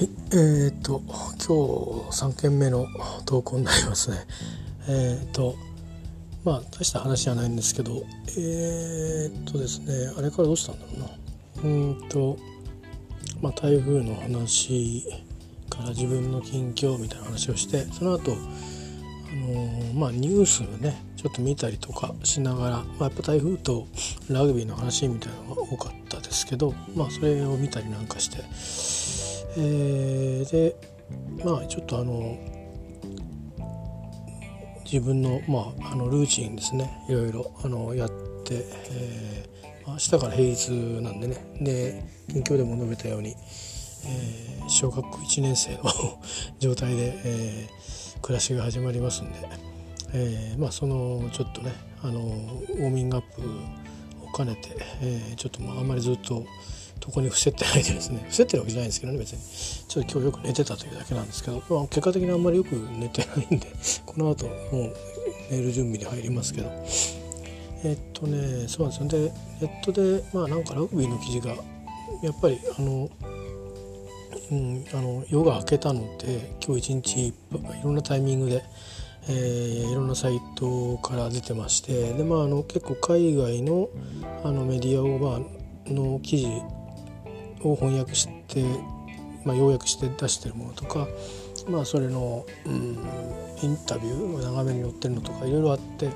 はい、えー、っと今日3件目の投稿になりますね。えー、とまあ大した話じゃないんですけどえー、っとですねあれからどうしたんだろうなうんとまあ台風の話から自分の近況みたいな話をしてその後あの、まあニュースをねちょっと見たりとかしながら、まあ、やっぱ台風とラグビーの話みたいなのが多かったですけどまあそれを見たりなんかしてえー、でまあちょっとあの自分の,、まあ、あのルーチンですね。いろいろあのやって、えー、明日から平日なんでね。で近況でも述べたように、えー、小学校1年生の 状態で、えー、暮らしが始まりますんで、えー、まあそのちょっとねあのウォーミングアップを兼ねて、えー、ちょっとまああんまりずっと床に伏せてないでですね。伏せてるわけじゃないんですけどね別に。ちょっと今日よく寝てたというだけなんですけど、まあ、結果的にあんまりよく寝てないんで この後もう寝る準備に入りますけど。えっとねそうなんですよ。でネットでまあなんかラグビーの記事がやっぱりあのうん、あの夜が明けたので今日一日いろんなタイミングで、えー、いろんなサイトから出てまして。で、まあ、あの結構海外のあのメディアを、まあの記事を翻訳して、まあ、要約して出してるものとか、まあ、それの、うん、インタビューを長めに載ってるのとかいろいろあって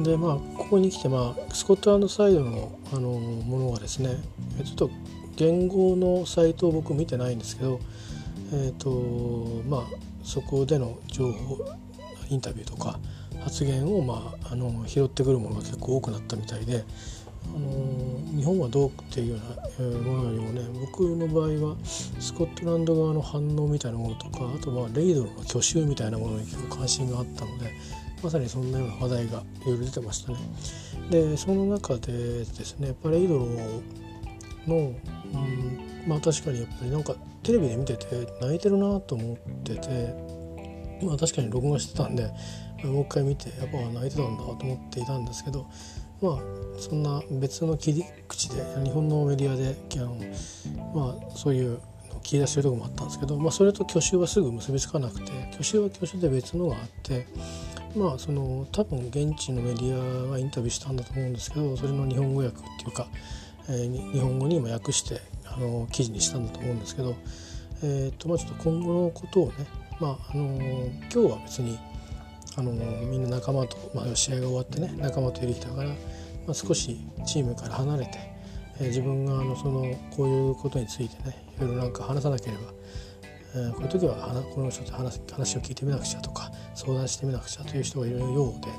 でまあここに来て、まあ、スコットランドサイドのあのものがですねちょっと言語のサイトを僕見てないんですけど、えーとまあ、そこでの情報インタビューとか発言を、まあ、あの拾ってくるものが結構多くなったみたいであの日本はどうっていうようなものよりもね僕の場合はスコットランド側の反応みたいなものとかあとはレイドルの去就みたいなものに結構関心があったのでまさにそんなような話題がいろいろ出てましたね。でその中でですねやっぱレイドルの、うん、まあ確かにやっぱりなんかテレビで見てて泣いてるなと思っててまあ確かに録画してたんでもう一回見てやっぱ泣いてたんだと思っていたんですけどまあそんな別の切り口で日本のメディアで、まあ、そういうの切り出してるとこもあったんですけど、まあ、それと去就はすぐ結びつかなくて去就は去就で別のがあってまあその多分現地のメディアがインタビューしたんだと思うんですけどそれの日本語訳っていうか、えー、日本語にも訳してあの記事にしたんだと思うんですけど、えーとまあ、ちょっと今後のことをね、まああの今日は別にあのみんな仲間と、まあ、試合が終わってね仲間とやりきたから、まあ、少しチームから離れて、えー、自分があのそのこういうことについてねいろいろなんか話さなければ、えー、こういう時はこの人と話話を聞いてみなくちゃとか相談してみなくちゃという人がいるようで、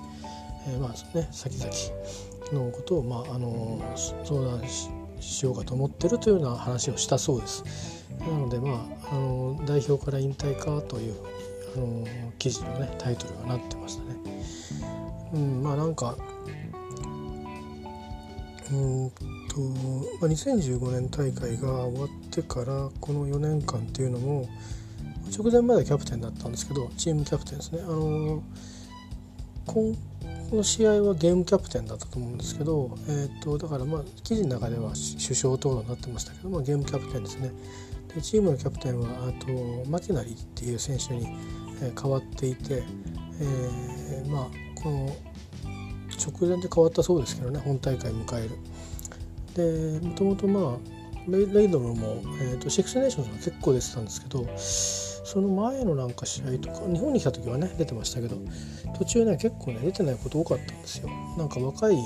えー、まあね先々のことを、まあ、あの相談しようかと思ってるというような話をしたそうです。なのでまああの代表から引退かというあの記事のねタイトルがなってましたね。うん、まあなんかうんと、ま、2015年大会が終わってからこの4年間っていうのも直前までキャプテンだったんですけどチームキャプテンですね。あのこの試合はゲームキャプテンだったと思うんですけど、えーと、だからまあ記事の中では主将登録になってましたけど、まあ、ゲームキャプテンですね。でチームのキャプテンはあとマキナリーっていう選手にえ変わっていて、えー、まあこの直前で変わったそうですけどね本大会迎える。でもともとまあレイドローも、えーと、シックスネーションズが結構出てたんですけどその前のなんか試合とか日本に来た時はね出てましたけど途中ね結構ね出てないこと多かったんですよ。なんか若い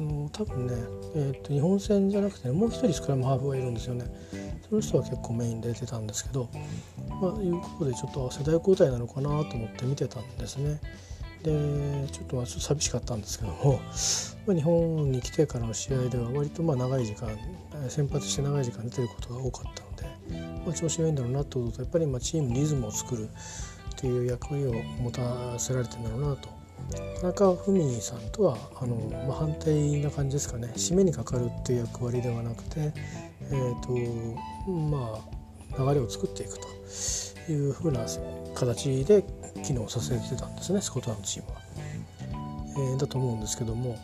の多分ね、えーと、日本戦じゃなくて、ね、もう一人スクラムハーフがいるんですよね。その人は結構メインで出てたんですけどまあいうことでちょっと世代交代なのかなと思って見てたんですね。でちょっとまあ寂しかったんですけども、まあ、日本に来てからの試合では割とまあ長い時間先発して長い時間出てることが多かったので、まあ、調子がいいんだろうなと思うとやっぱりまあチームリズムを作るっていう役割を持たせられてるんだろうなと中文さんとはあの、まあ、反対な感じですかね締めにかかるっていう役割ではなくて、えーとまあ、流れを作っていくというふうな形で機能させてたんですねスコットランドチームは。えー、だと思うんですけども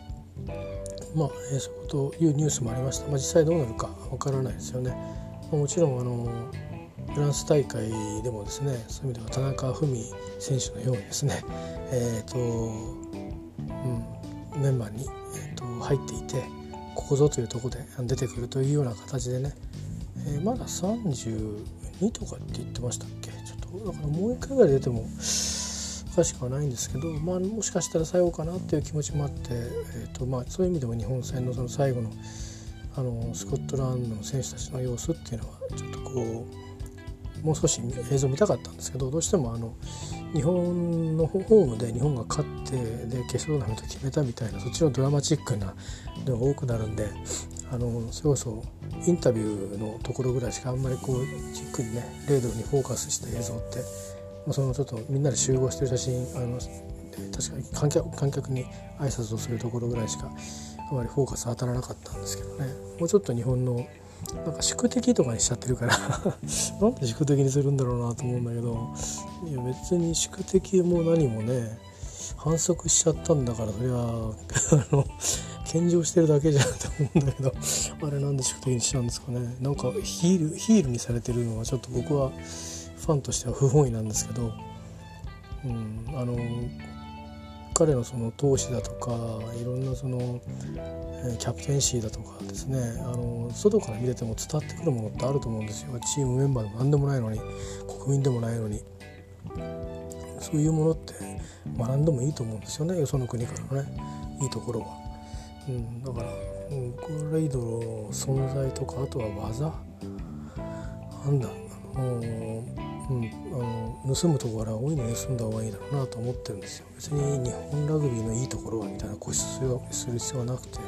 まあ、えー、そういうニュースもありました、まあ、実際どうなるかわからないですよね。もちろんあのフランス大会でもですねそういう意味では田中史選手のようにですね、えーとうん、メンバーに、えーと、入っていてここぞというところで出てくるというような形でね、えー、まだ32とかって言ってましたっけ？ちょっとだからもう一回ぐらい出てもおかしくはないんですけど、まあ、もしかしたら最後かなっていう気持ちもあって、えーとまあ、そういう意味でも日本戦のその最後のあのスコットランドの選手たちの様子っていうのはちょっとこうもう少し映像見たかったんですけどどうしてもあの日本のホームで日本が勝ってで決勝トーナメント決めたみたいなそっちのドラマチックなのが多くなるんであのそれこそインタビューのところぐらいしかあんまりこうじっくりねレードにフォーカスした映像ってそのちょっとみんなで集合してる写真あの確かに観客観客に挨拶をするところぐらいしかあまりフォーカス当たらなかったんですけどね。もうちょっと日本のなんか宿敵とかにしちゃってるから。なんで宿敵にするんだろうなと思うんだけど。いや別に宿敵も何もね反則しちゃったんだからそりゃ あの献上してるだけじゃんと思うんだけど。あれなんで宿敵にしちゃうんですかね。なんかヒールヒールにされてるのはちょっと僕はファンとしては不本意なんですけど、うん、あの彼のその闘志だとかいろんなそのキャプテンシーだとかですねあの外から見てても伝わってくるものってあると思うんですよ。チームメンバーでも何でもないのに国民でもないのに。そういうものって学んでもいいと思うんですよね。よその国からのね。いいところは。うん、だから、うん、ゴーレイドの存在とかあとは技？なんだあのうん、あの盗むところから多いの盗んだ方がいいだろうなと思ってるんですよ。別に日本ラグビーのいいところはみたいな固執する必要はなくて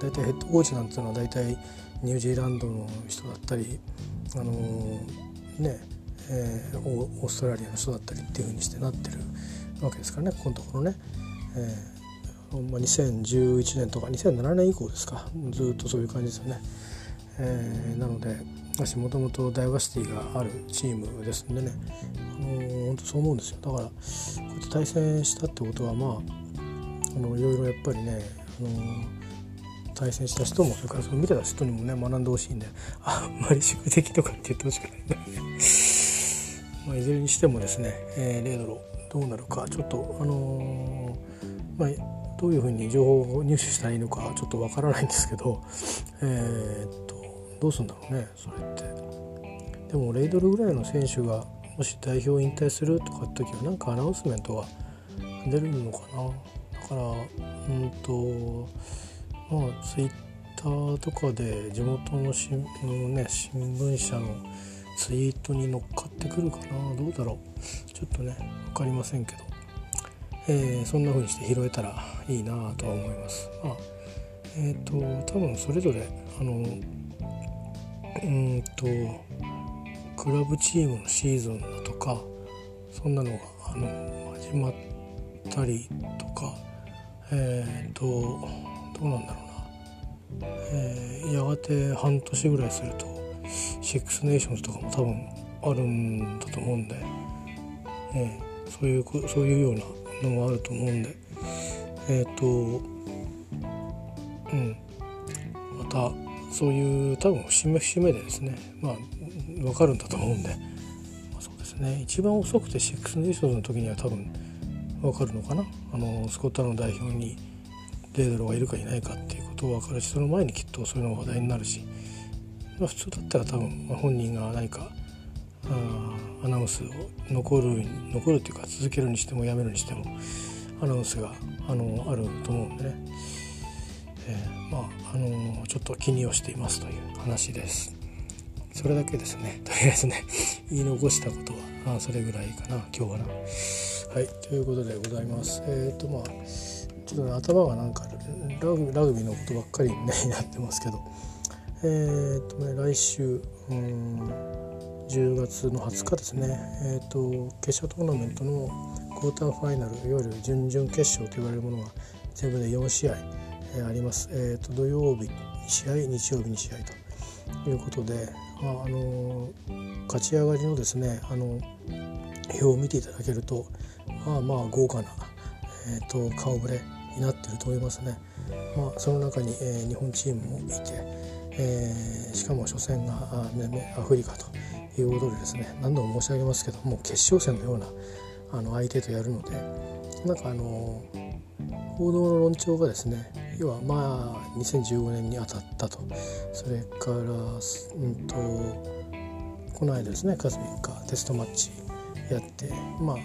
大体ヘッドコーチなんていうのは大体ニュージーランドの人だったりあのねえー、オーストラリアの人だったりっていうふうにしてなってるわけですからね。ここのところね、えーまあ、2011年とか2007年以降ですか。ずっとそういう感じですよね、えー、なので私もともとダイバーシティがあるチームですんでね、あのー、本当そう思うんですよ。だからこうやって対戦したってことはまああのいろいろやっぱりね、あのー、対戦した人もそれからそれ見てた人にもね学んでほしいんであんまり宿敵とかって言ってほしくないんだ まあいずれにしてもですね、えー、レードロどうなるかちょっとあのー、まあどういうふうに情報を入手したらいいのかちょっとわからないんですけど、えー、っとどうすんだろうねそれって。でもレイドルぐらいの選手がもし代表引退するとかって時はなんかアナウンスメントが出るのかな。だからうんとまあツイッターとかで地元の新,、ね、新聞社のツイートに乗っかってくるかな。どうだろう。ちょっとね分かりませんけど、えー、そんな風にして拾えたらいいなとは思います。あえっ、ー、と多分それぞれあのうんとクラブチームのシーズンだとかそんなのがあの始まったりとかえっ、ー、とどうなんだろうな、えー、やがて半年ぐらいするとシックスネーションズとかも多分あるんだと思うんで、えー、そういうそういうようなのもあると思うんでえっ、ー、とうん。またそういう多分節目節目でですねまあ分かるんだと思うんで、まあ、そうですね。一番遅くてシックスネーションズの時には多分分かるのかな。あのスコットランド代表にレードローがいるかいないかっていうことを分かるしその前にきっとそういうのが話題になるし、まあ、普通だったら多分、まあ、本人が何かあアナウンスを残る残るっていうか続けるにしてもやめるにしてもアナウンスがあのあると思うんでね。えー、まああのー、ちょっと気にをしていますという話です。それだけですね。とりあえずね、言い残したことは、あそれぐらいかな、今日はな。はい、ということでございます。えっ、ー、とまあ、ちょっとね、頭がなんかラグラグビーのことばっかりね、なってますけど、えっ、ー、とね、来週、うん、10月の20日ですね、えっ、と、決勝トーナメントのクォーターファイナル、いわゆる準々決勝と言われるものが全部で4試合、えあります。えーと、土曜日2試合日曜日2試合ということで、まああの勝ち上がりのですねあの表を見ていただけるとまあまあ豪華な、えーと、顔ぶれになっていると思いますね。まあ、その中に、えー、日本チームもいて、えー、しかも初戦がアフリカということでですね何度も申し上げますけども決勝戦のようなあの相手とやるのでなんかあの報道の論調がですね要はまあ2015年に当たったと。それから、うんと、この間ですねカズミックテストマッチやってまあ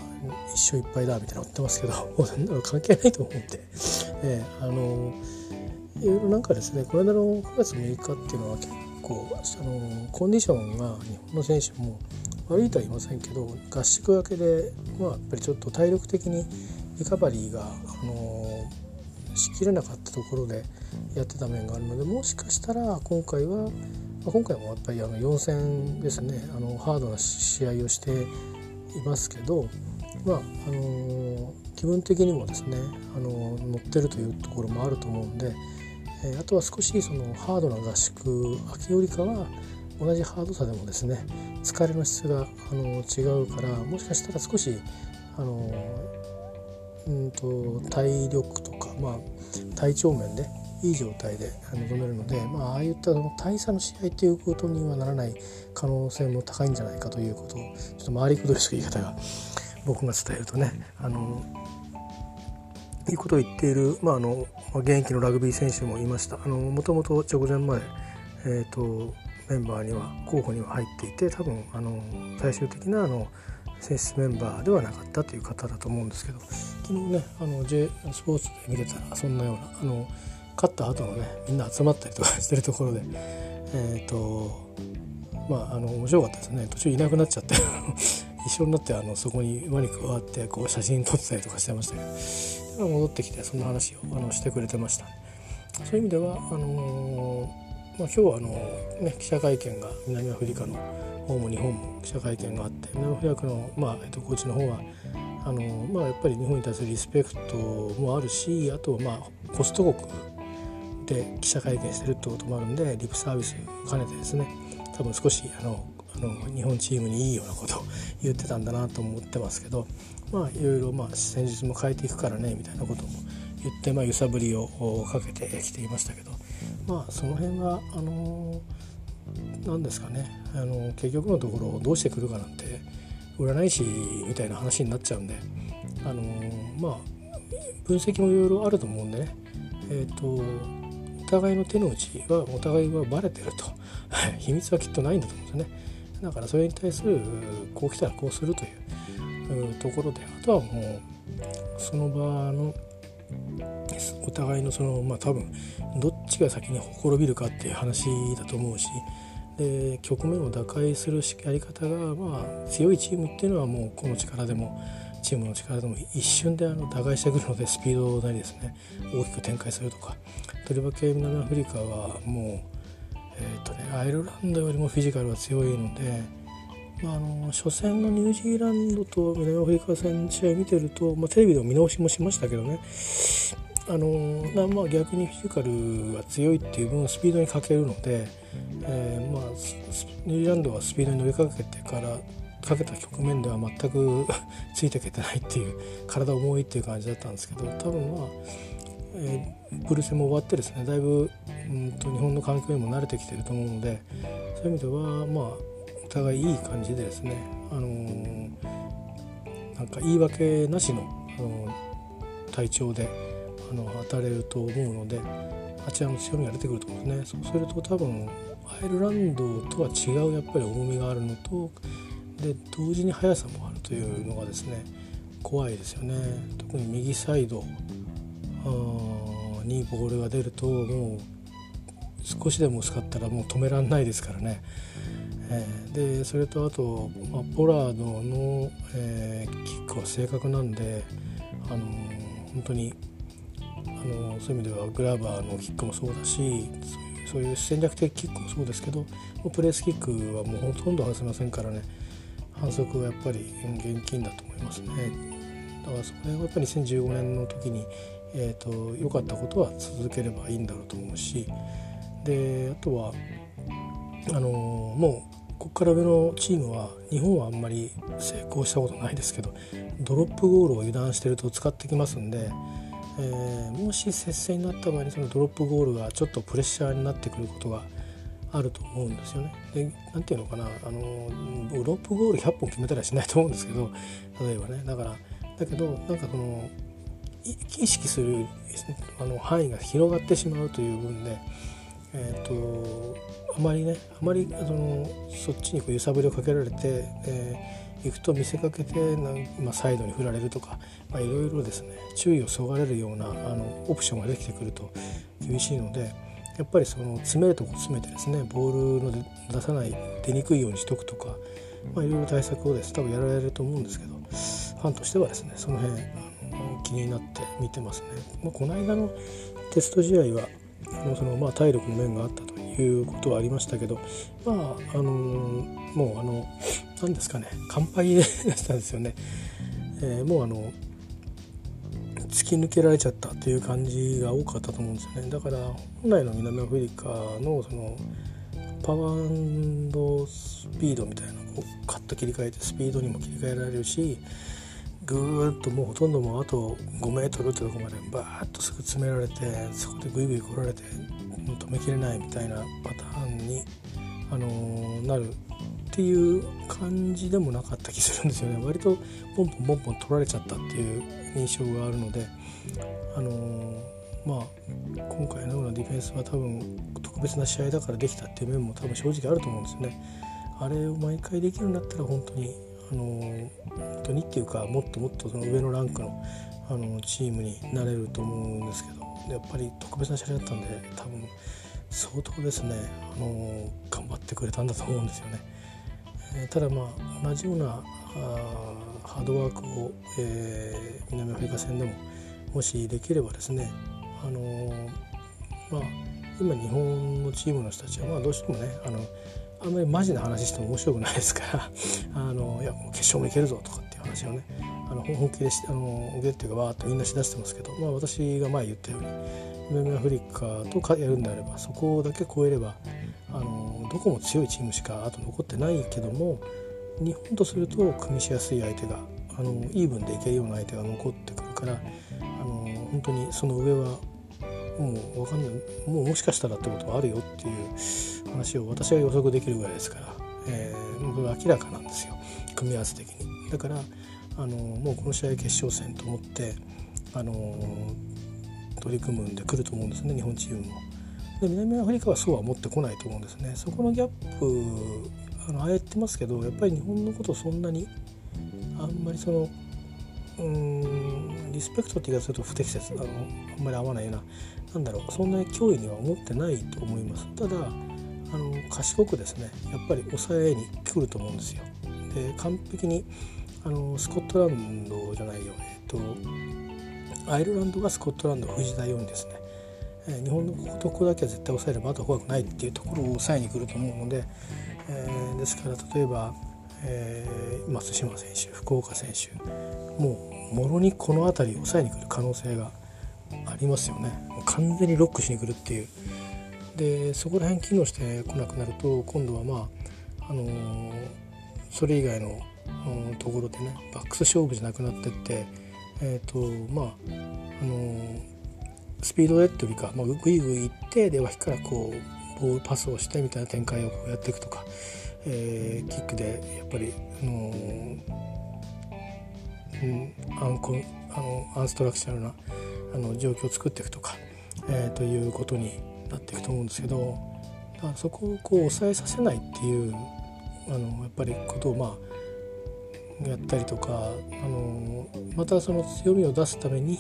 一勝一敗だみたいなの言ってますけどもう 関係ないと思うんで、えー、あのいろいろなんかですねこの間の9月6日っていうのは結構あのコンディションが日本の選手も悪いとは言いませんけど合宿明けで、まあ、やっぱりちょっと体力的にリカバリーが、あのしきれなかったところでやってた面があるのでもしかしたら今回は、ま、今回もやっぱりあの4戦ですねあのハードな試合をしていますけど、まああの気分的にもですね、あの乗ってるというところもあると思うんで、え、あとは少しそのハードな合宿秋よりかは同じハードさでもですね疲れの質があの違うからもしかしたら少しあのうんと体力とか、まあ、体調面でいい状態で臨めるので、まあ、ああいった大差の試合ということにはならない可能性も高いんじゃないかということをちょっと回りくどりしか言い方が僕が伝えるとねあのいいことを言っている、まあ、あの現役のラグビー選手もいました。もともと直前まで、えーと、メンバーには候補には入っていて多分あの最終的なあの選出メンバーではなかったという方だと思うんですけど昨日ねあの J スポーツで見てたらそんなようなあの勝った後のねみんな集まったりとかしてるところでえっ、ー、とまああの面白かったですね。途中いなくなっちゃって 一緒になってあのそこに輪に加わってこう写真撮ってたりとかしてましたけど戻ってきてそんな話をあのしてくれてました。そういう意味ではあのー、まあ、今日はあの、ね、記者会見が南アフリカの方も日本も記者会見があって南アフリカの、まあえっと、コーチの方はあの、まあ、やっぱり日本に対するリスペクトもあるしあとはまあホスト国で記者会見してるってこともあるんでリップサービス兼ねてですね多分少しあのあの日本チームにいいようなことを言ってたんだなと思ってますけどまあいろいろまあ戦術も変えていくからねみたいなことも言って、まあ、揺さぶりをかけてきていましたけどまあその辺はあの何ですかねあの結局のところどうしてくるかなんて占い師みたいな話になっちゃうんであのまあ分析もいろいろあると思うんでね。えっ、ー、とお互いの手の内はお互いはバレてると。秘密はきっとないんだと思うんですよね。だからそれに対するこう来たらこうするというところであとはもうその場のお互いのそのまあ多分どっちが先にほころびるかっていう話だと思うしで局面を打開するやり方がまあ強いチームっていうのはもうこの力でもチームの力でも一瞬であの打開してくるのでスピードなりですね。大きく展開するとか。とりわけ南アフリカはもうえーとね、アイルランドよりもフィジカルは強いので、まあ、あの初戦のニュージーランドと南アフリカ戦試合見てると、まあ、テレビでも見直しもしましたけどね。あのまあ、逆にフィジカルが強いっていう分スピードに欠けるので、えーまあ、ニュージーランドはスピードに乗りかけてからかけた局面では全く ついていけてないっていう体重いっていう感じだったんですけど多分まあえー、プール戦も終わってですねだいぶうんと日本の環境にも慣れてきてると思うのでそういう意味ではまあお互いいい感じでですね、あのー、なんか言い訳なしの、あのー、体調であの当たれると思うのであちらの強みが出てくると思うんですね。そうすると多分アイルランドとは違うやっぱり重みがあるのとで同時に速さもあるというのがですね怖いですよね特に右サイドにボールが出るともう少しでも薄かったらもう止めらんないですからね。えー、でそれとあと、まあ、ポラードの、えー、キックは正確なんで、あのー、本当に、あの、そういう意味ではグラバーのキックもそうだしそういう戦略的キックもそうですけどプレースキックはもうほとんど外せませんからね反則はやっぱり現金だと思いますね。だからそれはやっぱり2015年の時にえーと、良かったことは続ければいいんだろうと思うしであとはあのー、もうここから上のチームは日本はあんまり成功したことないですけどドロップゴールを油断してると使ってきますんで、えー、もし接戦になった場合にそのドロップゴールがちょっとプレッシャーになってくることがあると思うんですよね。でなんていうのかなあのドロープゴール100本決めたりはしないと思うんですけど 例えばねだからだけどなんかその意識するあの範囲が広がってしまうという分で、えーと、あまりねあまりそのそっちにこう揺さぶりをかけられて、えー、行くと見せかけてな、まあ、サイドに振られるとか、まあ、いろいろですね注意をそがれるようなあのオプションができてくると厳しいのでやっぱりその詰めるとこ詰めてですねボールの出さない出にくいようにしとくとか、まあ、いろいろ対策をです多分やられると思うんですけどファンとしてはですねその辺気になって見てますね。まあ、この間のテスト試合はそのまあ体力の面があったということはありましたけどまああのもうあの何ですかね乾杯でしたんですよね。えー、もうあの突き抜けられちゃったという感じが多かったと思うんですよねだから本来の南アフリカのそのパワースピードみたいなのをカッと切り替えてスピードにも切り替えられるしぐーっともうほとんどもうあと5メートルってとこまでバーッとすぐ詰められてそこでグイグイ来られて止めきれないみたいなパターンに、あのー、なるっていう感じでもなかった気するんですよね割とポンポンポンポン取られちゃったっていう印象があるので、あのー、まあ今回のようなディフェンスは多分特別な試合だからできたっていう面も多分正直あると思うんですよね。あれを毎回できるんだったら本当にあの本当にっていうかもっともっとその上のランクのあのチームになれると思うんですけどやっぱり特別な試合だったんで多分相当ですねあの頑張ってくれたんだと思うんですよね。えー、ただまあ同じようなあハードワークを、えー、南アフリカ戦でももしできればですねあのまあ今日本のチームの人たちはまあどうしてもねあのあんまりマジな話しても面白くないですから あのいやもう決勝もいけるぞとかっていう話をねあの本気でしあの受けっていうかわーっとみんなしだしてますけど、まあ、私が前言ったように南アフリカとやるんであればそこだけ超えればあのどこも強いチームしかあと残ってないけども日本とすると組みしやすい相手があのイーブンでいけるような相手が残ってくるからあの本当にその上はもう分かんないもうもしかしたらってことはあるよっていう話を私は予測できるぐらいですから、えー、明らかなんですよ組み合わせ的に。だからあのもうこの試合決勝戦と思ってあの取り組むんでくると思うんですね日本チームも。で南アフリカはそうは持ってこないと思うんですね。そこのギャップあのああやってますけどやっぱり日本のことそんなにあんまりそのうんリスペクトって言い方すると不適切あのあんまり合わないようななんだろうそんなに脅威には思ってないと思いますただあの賢くですねやっぱり抑えに来ると思うんですよで完璧にあのスコットランドじゃないよ。えっ、とアイルランドがスコットランドを封じないようにですね、えー、日本のとこだけは絶対抑えればあと怖くないっていうところを抑えに来ると思うので、えー、ですから例えば、えー、松島選手福岡選手もうもろにこの辺りを抑えに来る可能性がありますよね。完全にロックしに来るっていう。でそこら辺機能してこなくなると今度はまああのー、それ以外の、ところでねバックス勝負じゃなくなってってえ、ー、とまああのー、スピードでっていうか、まあ、グイグイ行ってで脇からこうボールパスをしてみたいな展開をやっていくとか、えー、キックでやっぱり、あのうん、アンコあのアンストラクチャルなあの状況を作っていくとか、えー、ということになっていくと思うんですけどだからそこをこう抑えさせないっていうあのやっぱりことをまあやったりとかあのまたその強みを出すために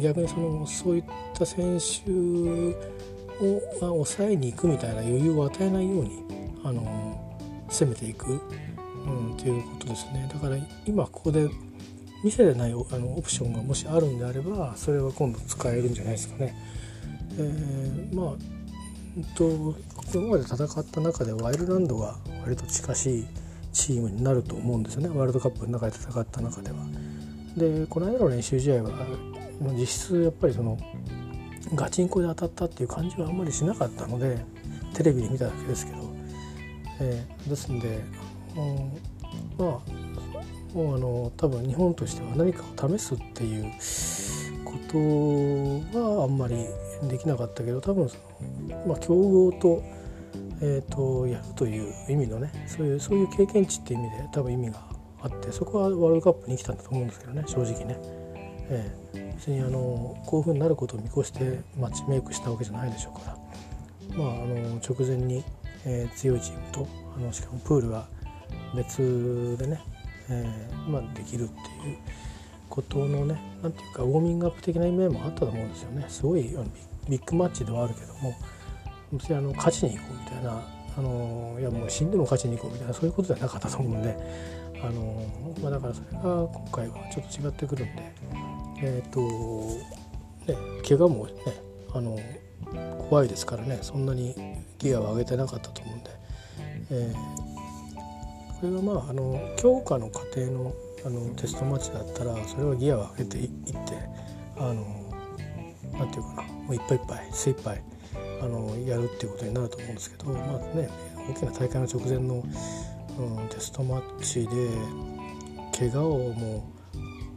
逆にそのそういった選手を、まあ、抑えに行くみたいな余裕を与えないようにあの攻めていく、うん、ということですねだから今ここで見せれないあのオプションがもしあるんであればそれは今度使えるんじゃないですかね。えー、まあとここまで戦った中ではアイルランドが割と近しいチームになると思うんですよねワールドカップの中で戦った中では。でこの間の練習試合は実質やっぱりそのガチンコで当たったっていう感じはあんまりしなかったのでテレビで見ただけですけど、えー、ですんで、うん、まあもうあの多分日本としては何かを試すっていうことはあんまりできなかったけど多分まあ、強豪と、えーと、やるという意味のねそういうそういう経験値っていう意味で多分意味があってそこはワールドカップに来たんだと思うんですけどね正直ね、えー、別にあのこういうふうになることを見越してマッチメイクしたわけじゃないでしょうから。まああの直前に、えー、強いチームとあのしかもプールが別でね、えーまあ、できるっていうことのね何ていうかウォーミングアップ的な意味もあったと思うんですよね。すごいビッグマッチではあるけども別にあの勝ちに行こうみたいなあのいやもう死んでも勝ちに行こうみたいなそういうことではなかったと思うんであの、まあ、だからそれが今回はちょっと違ってくるんでえっ、ー、とね怪我もねあの怖いですからねそんなにギアを上げてなかったと思うんで、えー、これがまああの強化の過程のあのテストマッチだったらそれはギアを上げていってあのなんていうかなもういっぱいいっぱい精一杯あのやるっていうことになると思うんですけどまあね大きな大会の直前の、うん、テストマッチで怪我をも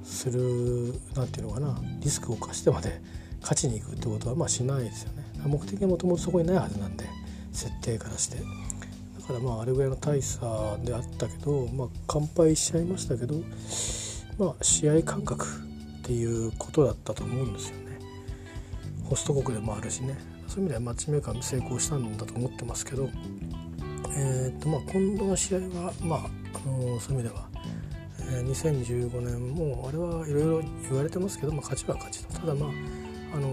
うするなんていうのかなリスクを冒してまで 勝ちに行くってことはまあしないですよね。目的はもともとそこにないはずなんで設定からして。だからまああれぐらいの大差であったけど、まあ、完敗しちゃいましたけど、まあ、試合感覚っていうことだったと思うんですよね。ホスト国でもあるしね。そういう意味ではマッチメーカーに成功したんだと思ってますけど、えーとまあ、今度の試合は、まあ、あのそういう意味では、えー、2015年もあれはいろいろ言われてますけど、まあ、勝ちは勝ちと。ただまああの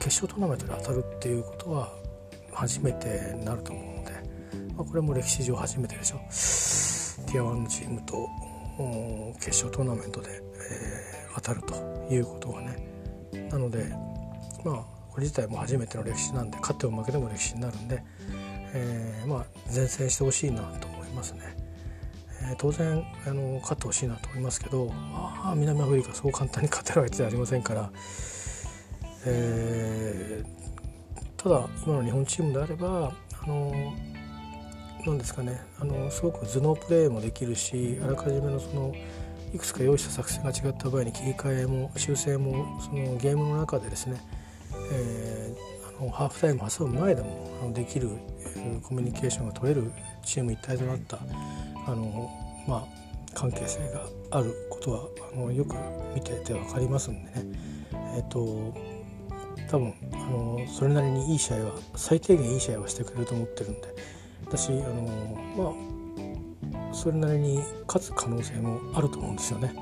決勝トーナメントで当たるっていうことは初めてになると思うので、まあ、これも歴史上初めてでしょ。ティア1のチームと決勝トーナメントで、えー、当たるということはね。なのでまあこれ自体も初めての歴史なんで勝っても負けても歴史になるんで、えー、まあ善戦してほしいなと思いますね。えー、当然あの勝ってほしいなと思いますけど、まあ、南アフリカそう簡単に勝てる相手ではありませんから、えー、ただ今の日本チームであればあのなんですかねあのすごく頭脳プレーもできるしあらかじめのそのいくつか用意した作戦が違った場合に切り替えも修正もそのゲームの中でですねえー、あのハーフタイム挟む前でもあのできるコミュニケーションが取れるチーム一体となったあの、まあ、関係性があることはあのよく見てて分かりますんでね、えーと、多分あのそれなりにいい試合は最低限いい試合はしてくれると思ってるんで私あのまあそれなりに勝つ可能性もあると思うんですよね。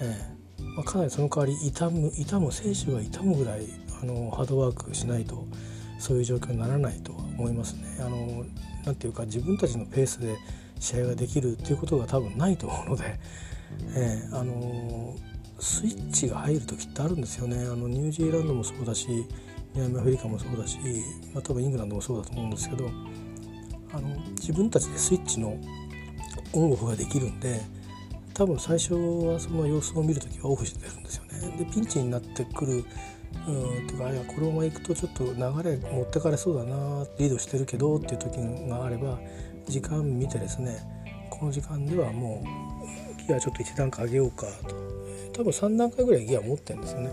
えーまあ、かなりその代わり痛む痛む選手が痛むぐらいあのハードワークしないとそういう状況にならないとは思いますね。あのなんていうか自分たちのペースで試合ができるっていうことが多分ないと思うので、えー、あのスイッチが入る時ってあるんですよね。あのニュージーランドもそうだし南アフリカもそうだし、まあ、多分イングランドもそうだと思うんですけどあの自分たちでスイッチのオンオフができるんで多分最初はその様子を見る時はオフしてるんですよね。でピンチになってくるうんとかいやこのままいくとちょっと流れ持ってかれそうだなリードしてるけどっていう時があれば時間見てですねこの時間ではもうギアちょっと1段階上げようかと。多分3段階ぐらいギア持ってるんですよね。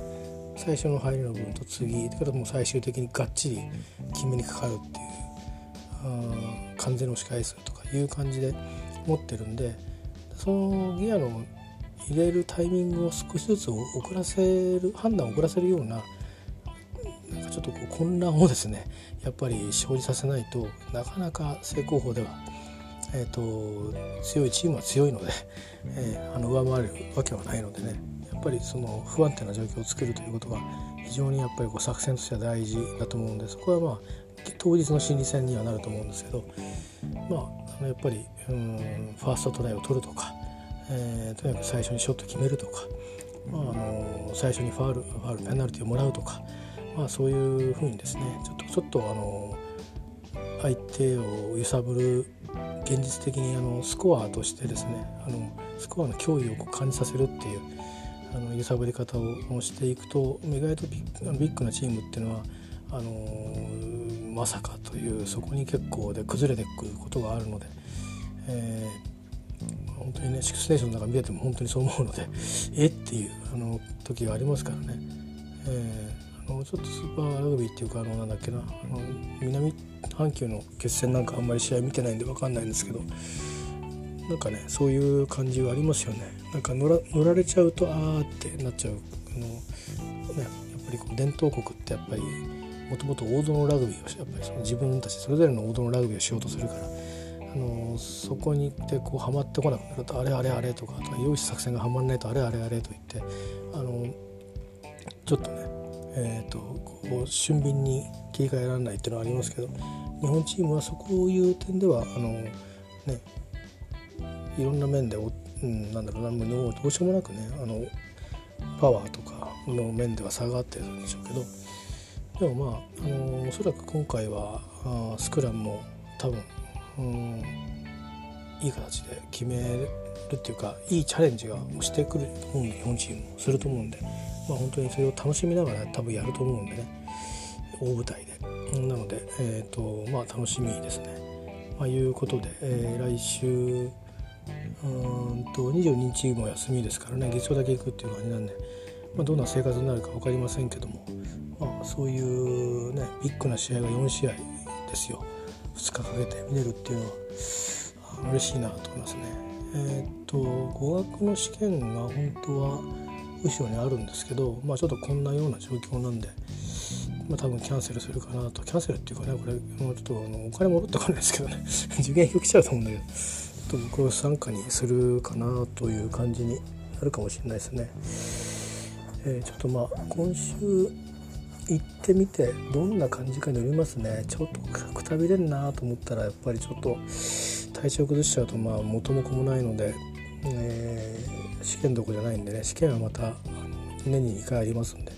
最初の入りの部分と次だからもう最終的にがっちり決めにかかるっていうあ完全の押し返すとかいう感じで持ってるんでそのギアの入れるタイミングを少しずつ遅らせる判断を遅らせるようなとこう混乱をですねやっぱり生じさせないとなかなか正攻法では、えーと、強いチームは強いので、えー、あの上回るわけはないのでねやっぱりその不安定な状況を作るということが非常にやっぱりこう作戦としては大事だと思うんでそこはまあ当日の心理戦にはなると思うんですけどまあやっぱりうんファーストトライを取るとかえー、とにかく最初にショット決めるとか、まあ、あの最初にファールファールペナルティをもらうとか、まあ、そういうふうにですねちょっとちょっとあの相手を揺さぶる現実的にあのスコアとしてですねあのスコアの脅威を感じさせるっていうあの揺さぶり方をしていくと意外とビッビッグなチームっていうのはあのまさかというそこに結構で崩れてくることがあるので、えー本当にねシックスネーションなんか見てても本当にそう思うのでえっていうあの時がありますからね、えー、のちょっとスーパーラグビーっていうかあのなんだっけなあの南阪急の決戦なんかあんまり試合見てないんで分かんないんですけどなんかねそういう感じはありますよね。なんか乗ら乗られちゃうとあーってなっちゃう。あの、ね、やっぱりこう伝統国ってやっぱりもともと王道のラグビーをやっぱりその自分たちそれぞれの王道のラグビーをしようとするからあのそこに行ってこうはまってこなくなるとあれあれあれとかあとは用意作戦がはまらないとあれあれあれと言ってあのちょっとえーと、こう俊敏に切り替えられないっていうのはありますけど日本チームはそこいう点ではあの、ね、いろんな面でお、うん、なんだろうなもうどうしようもなくねあのパワーとかの面では差があってるんでしょうけどでもまあ、あのおそらく今回はあスクラムも多分、うん、いい形で決めるっていうかいいチャレンジがしてくると思うんで日本チームもすると思うんで、まあ、本当にそれを楽しみながら多分やると思うんでね大舞台で。なので、えーとまあ、楽しみですね。まあ、いうことで、えー、来週うんと22日も休みですからね月曜だけ行くっていう感じなんで、まあ、どんな生活になるか分かりませんけども、まあ、そういうねビッグな試合が4試合ですよ2日かけて見れるっていうのは嬉しいなと思いますね。えっ、と語学の試験が本当は後ろにあるんですけど、まあ、ちょっとこんなような状況なんで、まあ、多分キャンセルするかなと。キャンセルっていうかねこれもうちょっとあのお金戻ってこないですけどね。受験票来ちゃうと思うんだけどちょっと僕は参加にするかなという感じになるかもしれないですね。えー、ちょっとまあ今週行ってみてどんな感じかによりますね。ちょっとくたびれんなと思ったらやっぱりちょっと体調崩しちゃうとまあ元も子もないので、えー、試験どこじゃないんでね試験はまた年に2回ありますんで、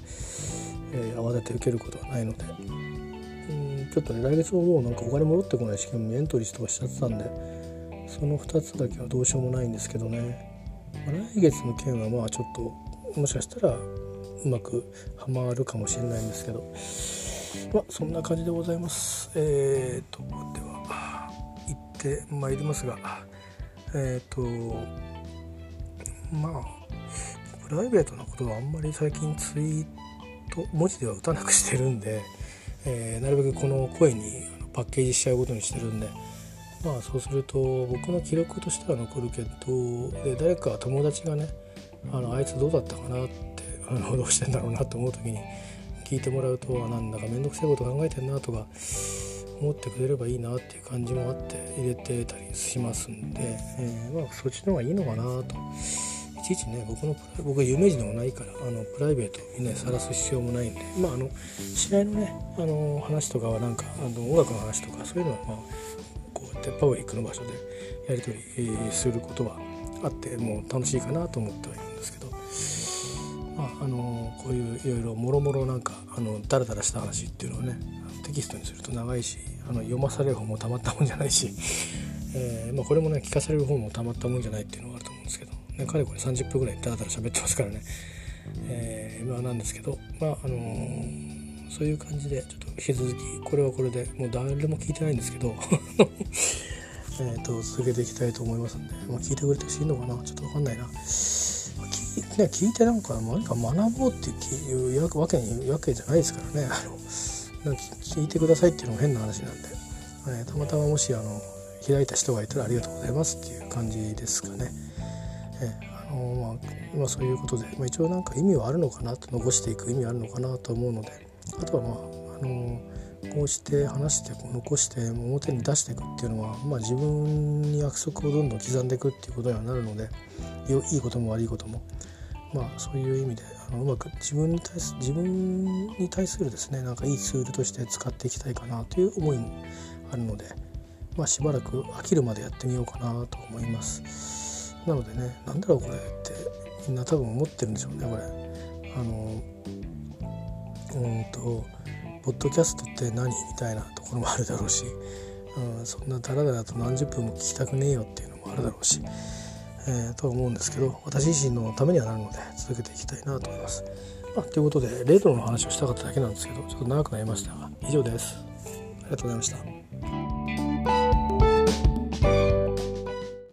えー、慌てて受けることはないので。うんちょっとね来月ももうなんかお金戻ってこない試験もエントリーとかしちゃってたんでその2つだけはどうしようもないんですけどね、まあ、来月の件はまあちょっともしかしたらうまくはまるかもしれないんですけど。まあそんな感じでございます。えーとでは行ってまいりますが。えーとまあプライベートなことはあんまり最近ツイート文字では打たなくしてるんで、えー、なるべくこの声にパッケージしちゃうことにしてるんでまあそうすると僕の記録としては残るけどで誰か友達がねあのあいつどうだったかなってあのどうしてんだろうなと思う時に聞いてもらうとなんだか面倒くさいこと考えてんなとか思ってくれればいいなっていう感じもあって入れてたりしますんで、えー、まあそっちの方がいいのかなと。ちいちね僕の僕は有名人でもないからあのプライベートにね晒す必要もないんでまああの試合のねあの話とかはなんかあの音楽の話とかそういうのはまあこうやってパブリックの場所でやり取りすることはあってもう楽しいかなと思ってはいるんですけどまあ、あのこういういろいろもろもろなんかあのダラダラした話っていうのをねテキストにすると長いしあの読まされる方もたまったもんじゃないし、えー、まあ、これもね聞かされる方もたまったもんじゃないっていうのね、かれこれ30分ぐらいダラダラ喋ってますからね、えー、まあなんですけどまああのー、そういう感じでちょっと引き続きこれはこれでもう誰も聞いてないんですけど えと続けていきたいと思いますんで、まあ、聞いてくれてほしいのかな？ちょっと分かんないな。ね、聞いてなんか何か学ぼうっていうわけにわけじゃないですからねあのなんか聞いてくださいっていうのも変な話なんで、えたまたまもしあの開いた人がいたらありがとうございますっていう感じですかね。えあのまあ、まあ、そういうことで、まあ、一応なんか意味はあるのかなと残していく意味はあるのかなと思うのであとはまああのこうして話して残して表に出していくっていうのは、まあ、自分に約束をどんどん刻んでいくっていうことにはなるのでいいことも悪いこともまあそういう意味であのうまく自分に対す自分に対するですねなんかいいツールとして使っていきたいかなという思いもあるので、まあ、しばらく飽きるまでやってみようかなと思います。なのでねなんだろうこれってみんな多分思ってるんでしょうねこれあのうんとポッドキャストって何みたいなところもあるだろうし、うん、そんなダラダラと何十分も聞きたくねえよっていうのもあるだろうしえー、とは思うんですけど私自身のためにはなるので続けていきたいなと思います。まあ、ということでレトロの話をしたかっただけなんですけどちょっと長くなりましたが以上です。ありがとうございました。